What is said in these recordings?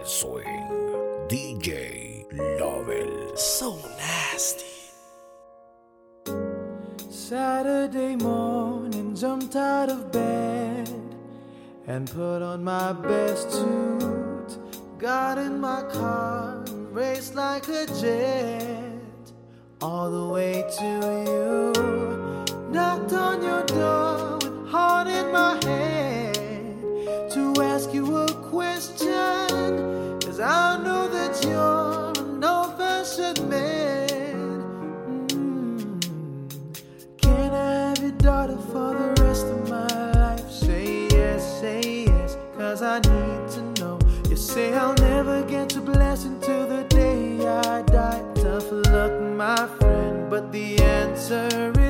el swing. DJ Lobel. So nasty. Saturday morning, jumped out of bed and put on my best suit. Got in my car and raced like a jet all the way to you. Knocked on your door. say I'll never get to blessing till the day I die. Tough luck, my friend, but the answer is.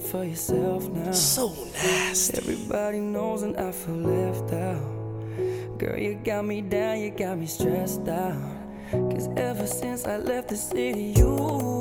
for yourself now. So nasty. Everybody knows, and I feel left out. Girl, you got me down, you got me stressed out. Cause ever since I left the city, you.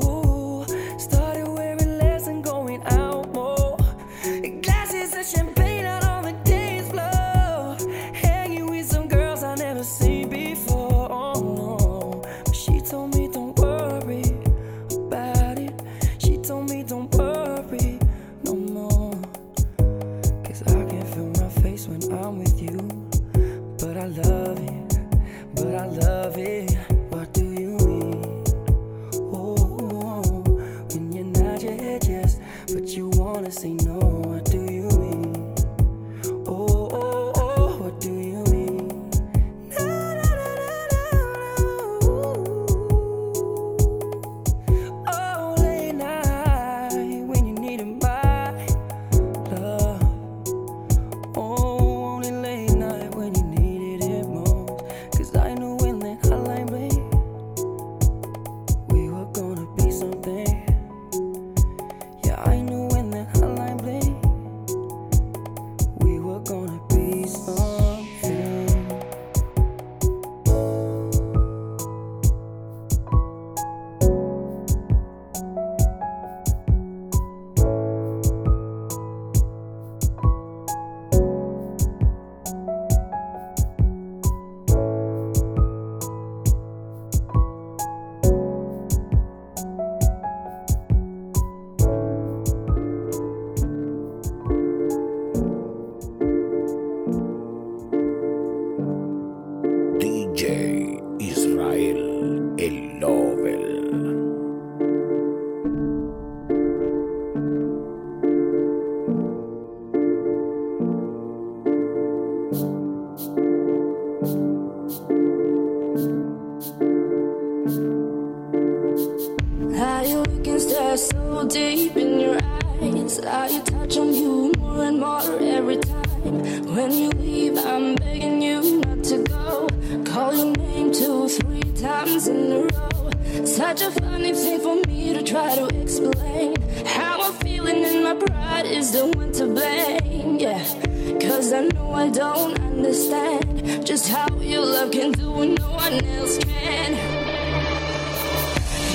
What no one else can.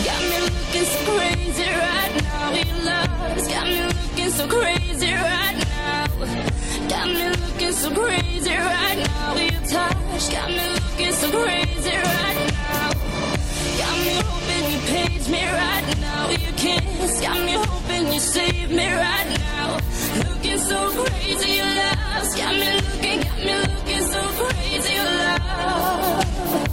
Got me looking so crazy right now. Your love's got me looking so crazy right now. Got me looking so crazy right now. Your touch got me looking so crazy right now. Got me hoping you page me right now. Your kiss got me hoping you save me right now. Looking so crazy, your love's got me looking, got me looking so crazy, your love.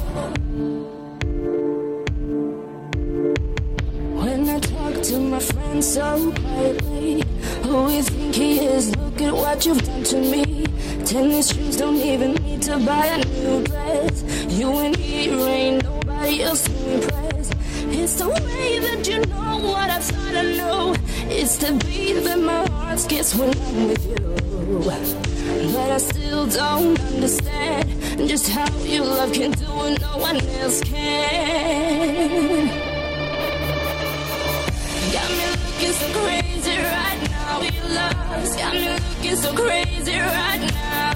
So quietly, who you think he is? Look at what you've done to me. Tennis shoes don't even need to buy a new dress. You and me ain't nobody else to impress. It's the way that you know what I thought I knew. It's the beat that my heart skips when I'm with you. But I still don't understand just how your love can do what no one else can. Looking so crazy right now. Your love's got me looking so crazy right now.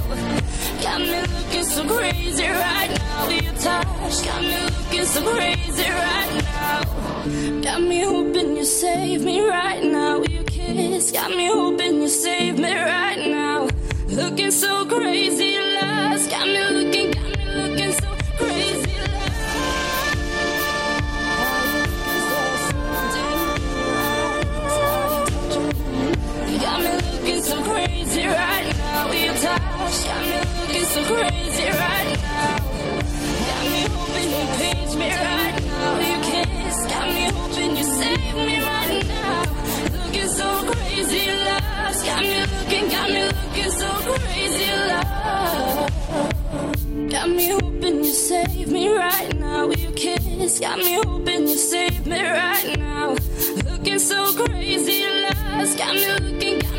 Got me looking so crazy right now. Your touch got me looking so crazy right now. Got me hoping you save me right now. Your kiss got me hoping you save me right now. Looking so crazy, love's got me looking right now. Your touch got me looking so crazy right now. Got me hoping you me right now. Your kiss got me hoping you save me right now. Looking so crazy, love. Got me looking, got me looking so crazy, love. Got me hoping you save me right now. Your kiss got me hoping you save me right now. Looking so crazy, love. Got me looking, got me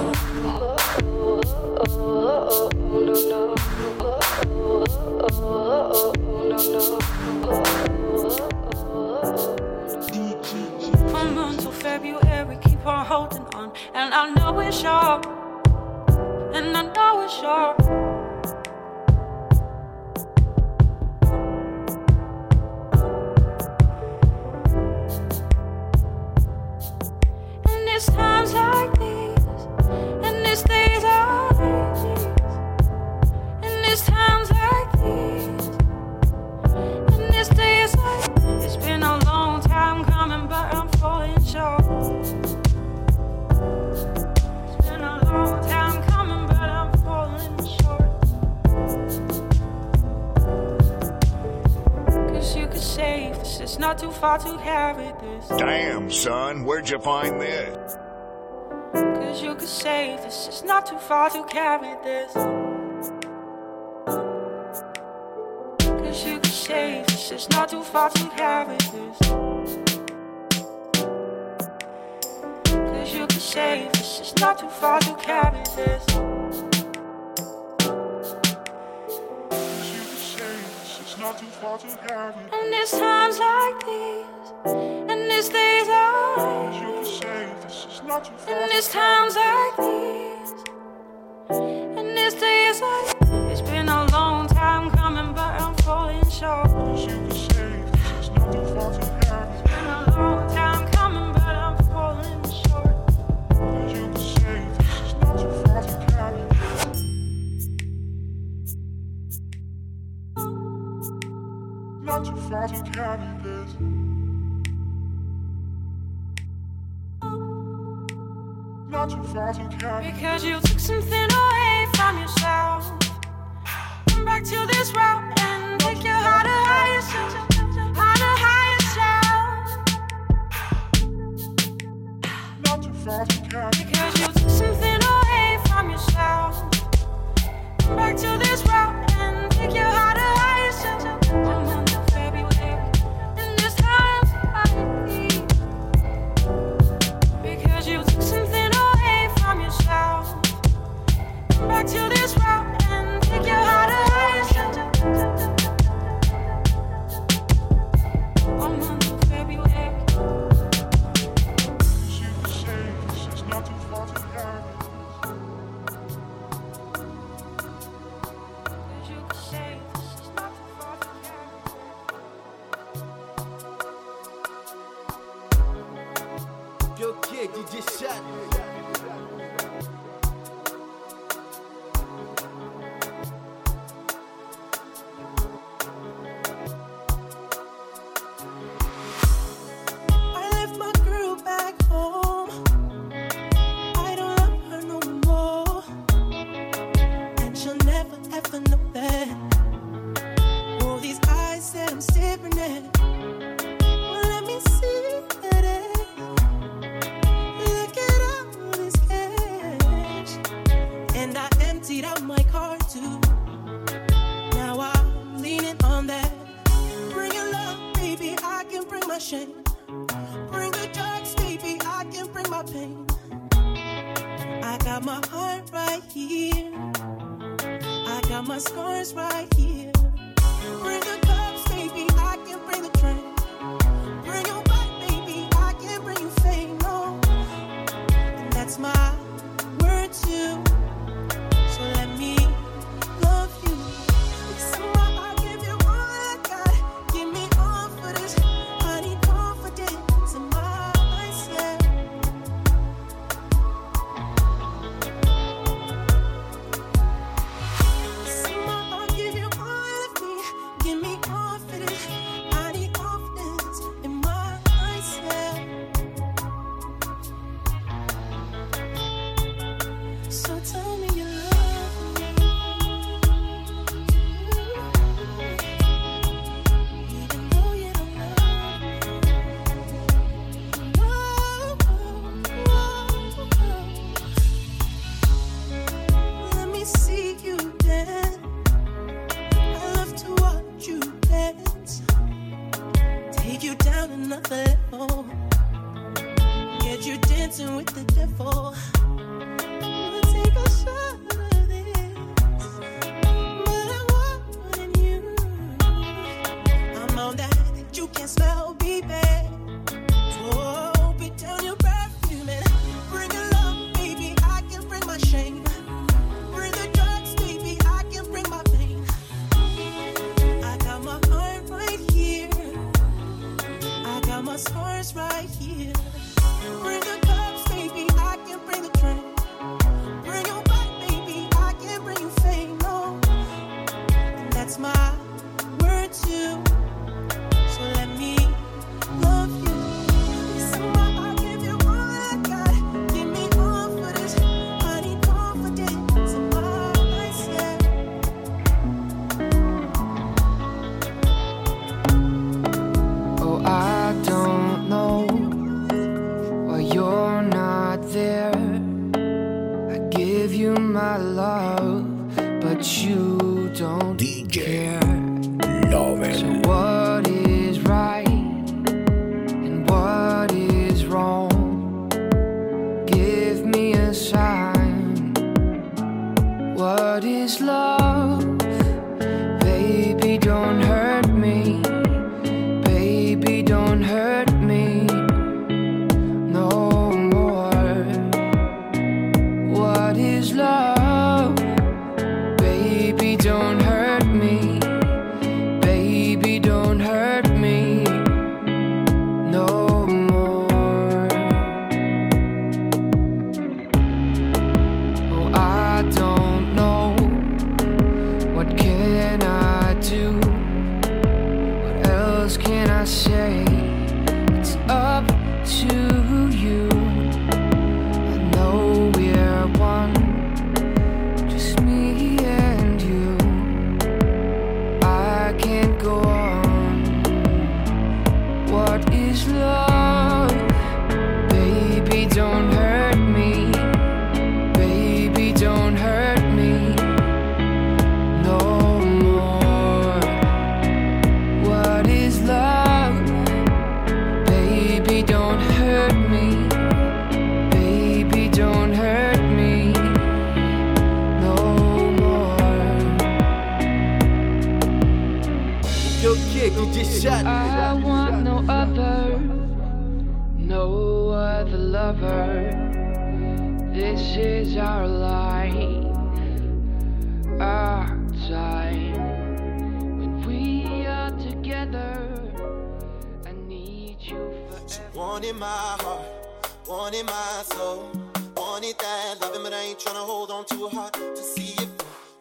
hard to carry this. Damn, son, where'd you find this? Cause you could save this, it's not too far to carry this. Cause you could save this, it's not too far to carry this. Cause you could save this, it's not too far to carry this. And it's times like these, and it's days like these, and it's times like these. Because you took something. don't forever. in my heart, one in my soul. Wanted that loving, but I ain't tryna hold on too hard to see it.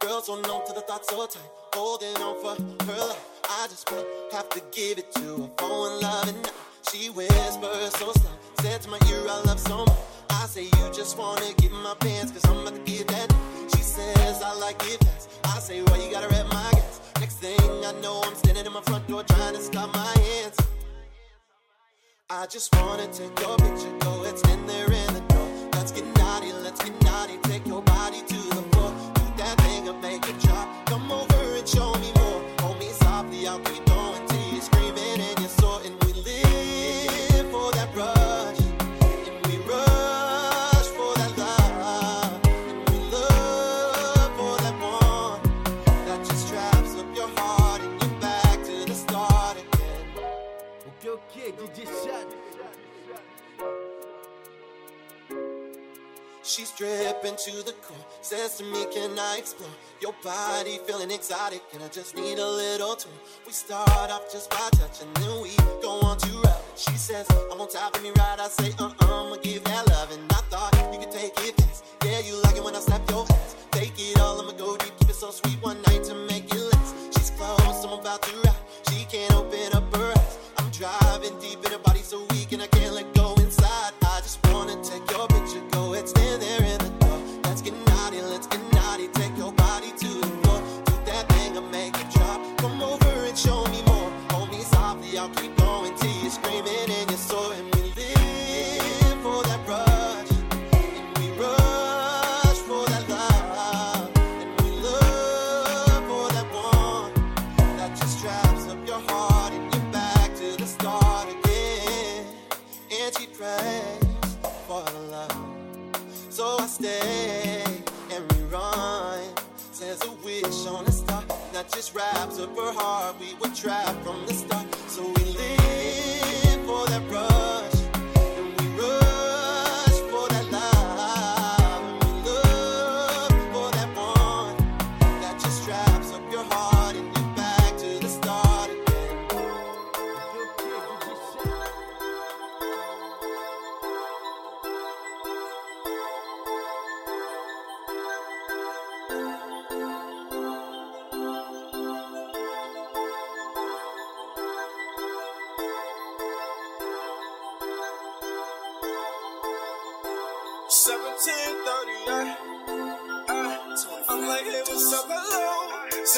Girls so numb to the thought so tight, holding on for her life. I just might have to give it to her, fall in love and now she whispers so slow. Said to my ear, I love so much. I say you just wanna get in my pants, cause I'm about to get that. She says I like it fast. I say, well, you gotta rep my gas. Next thing I know, I'm standing in my front door trying to stop my hands. I just wanna take your picture, go and stand there in the door. Let's get naughty, let's get naughty. Take your body to the floor. Do that thing and make it drop. Come over and show me Dripping to the core. Says to me, Can I explore your body? Feeling exotic, and I just need a little tour. We start off just by touching, then we go on to rub. She says, I'm on top of me right. I say, Uh uh, I'ma give that love. And I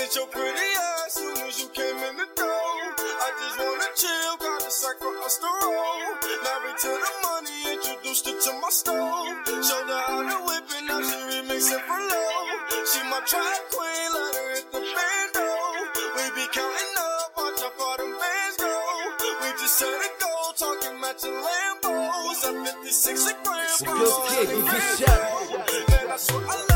Since your pretty ass soon as you came in the door. I just wanna chill, got a sack for us to roll. Married to the money, introduced her to my stove. Showed her how to whip it, now she remixing for low. She my track queen, let her hit the bando. We be counting up, watch how far them bands go. We just set a goal, talking matching Lambos. At 56 a gram, Yo, kid, DJ Shot. Man, I swear I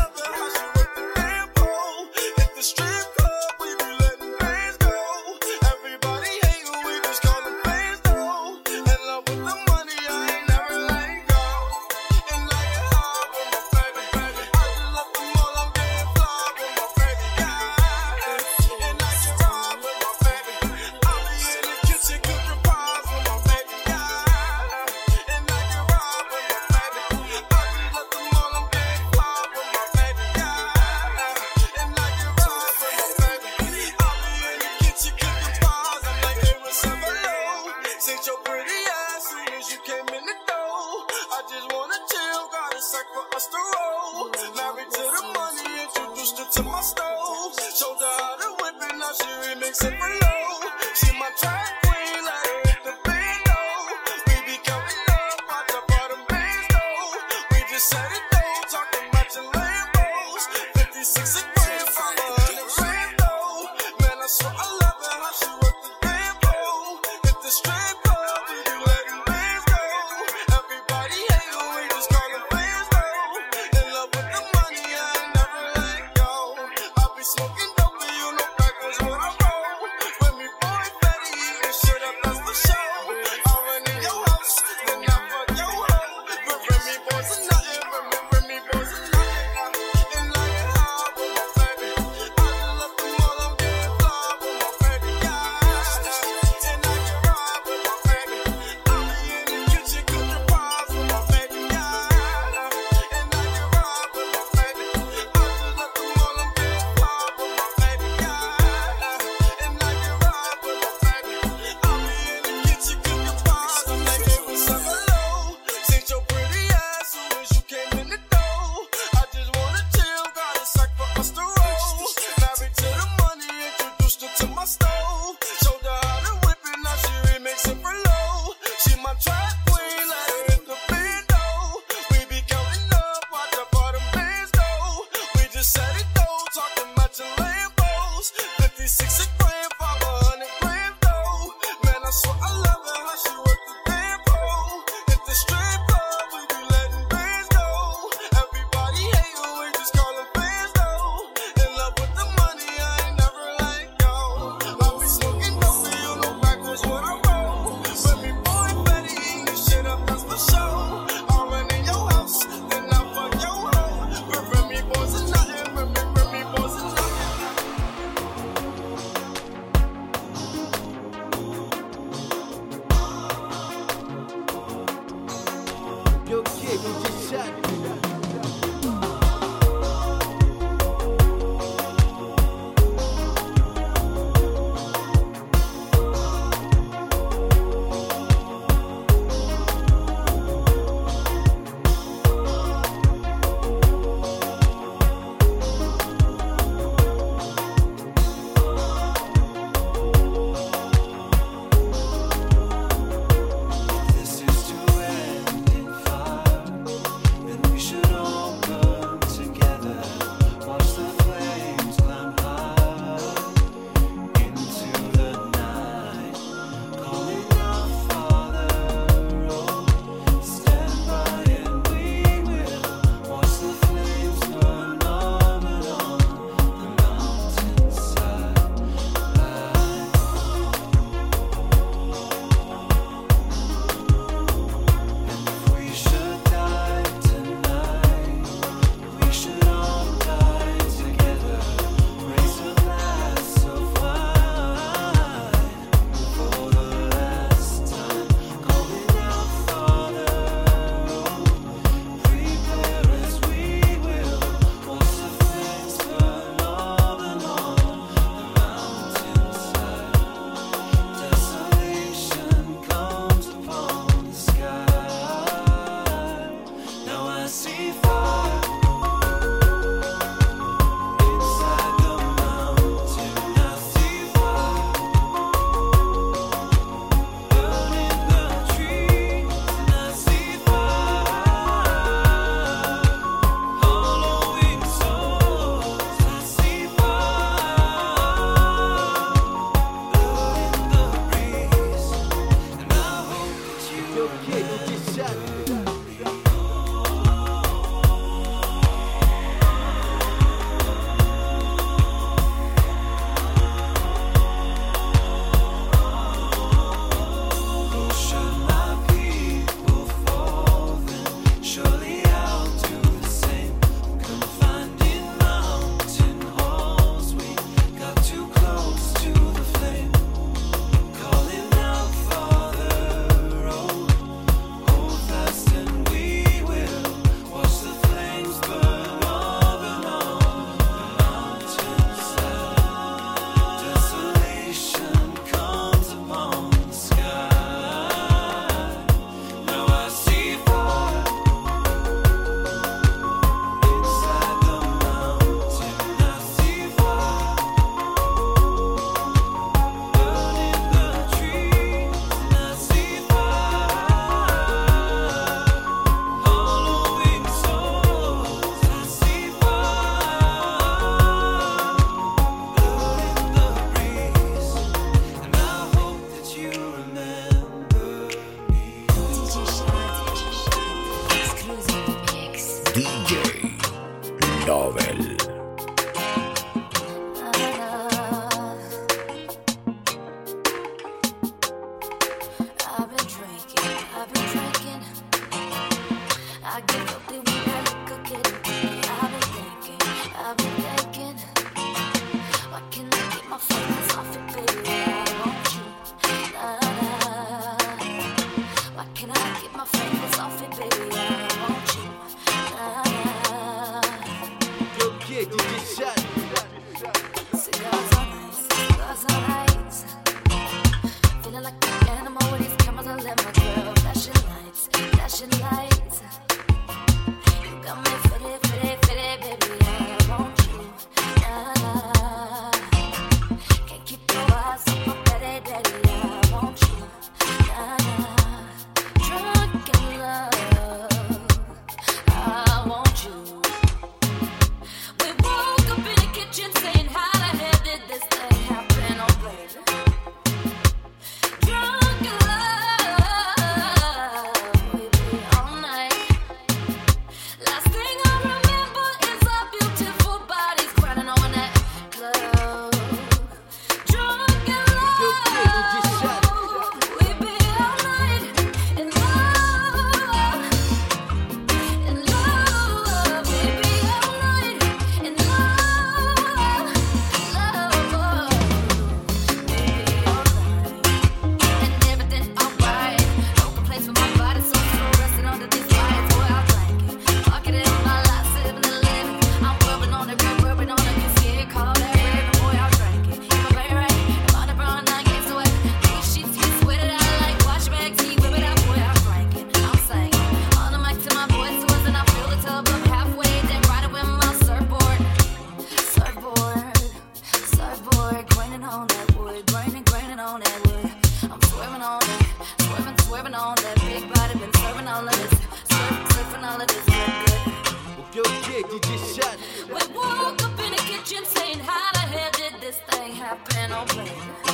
just shut. We woke up in the kitchen saying, How the hell did this thing happen? Oh.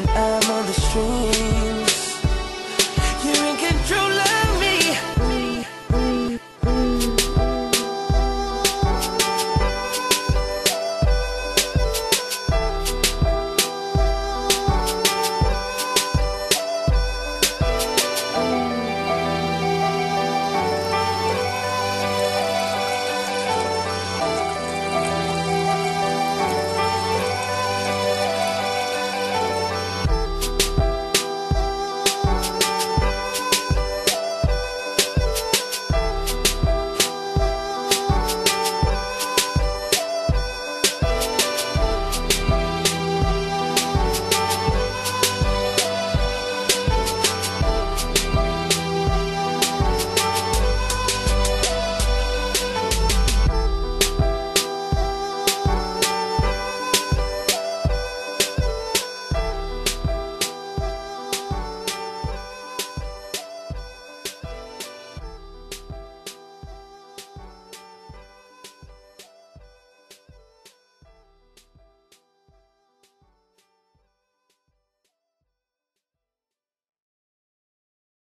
And I'm on the strings. You're in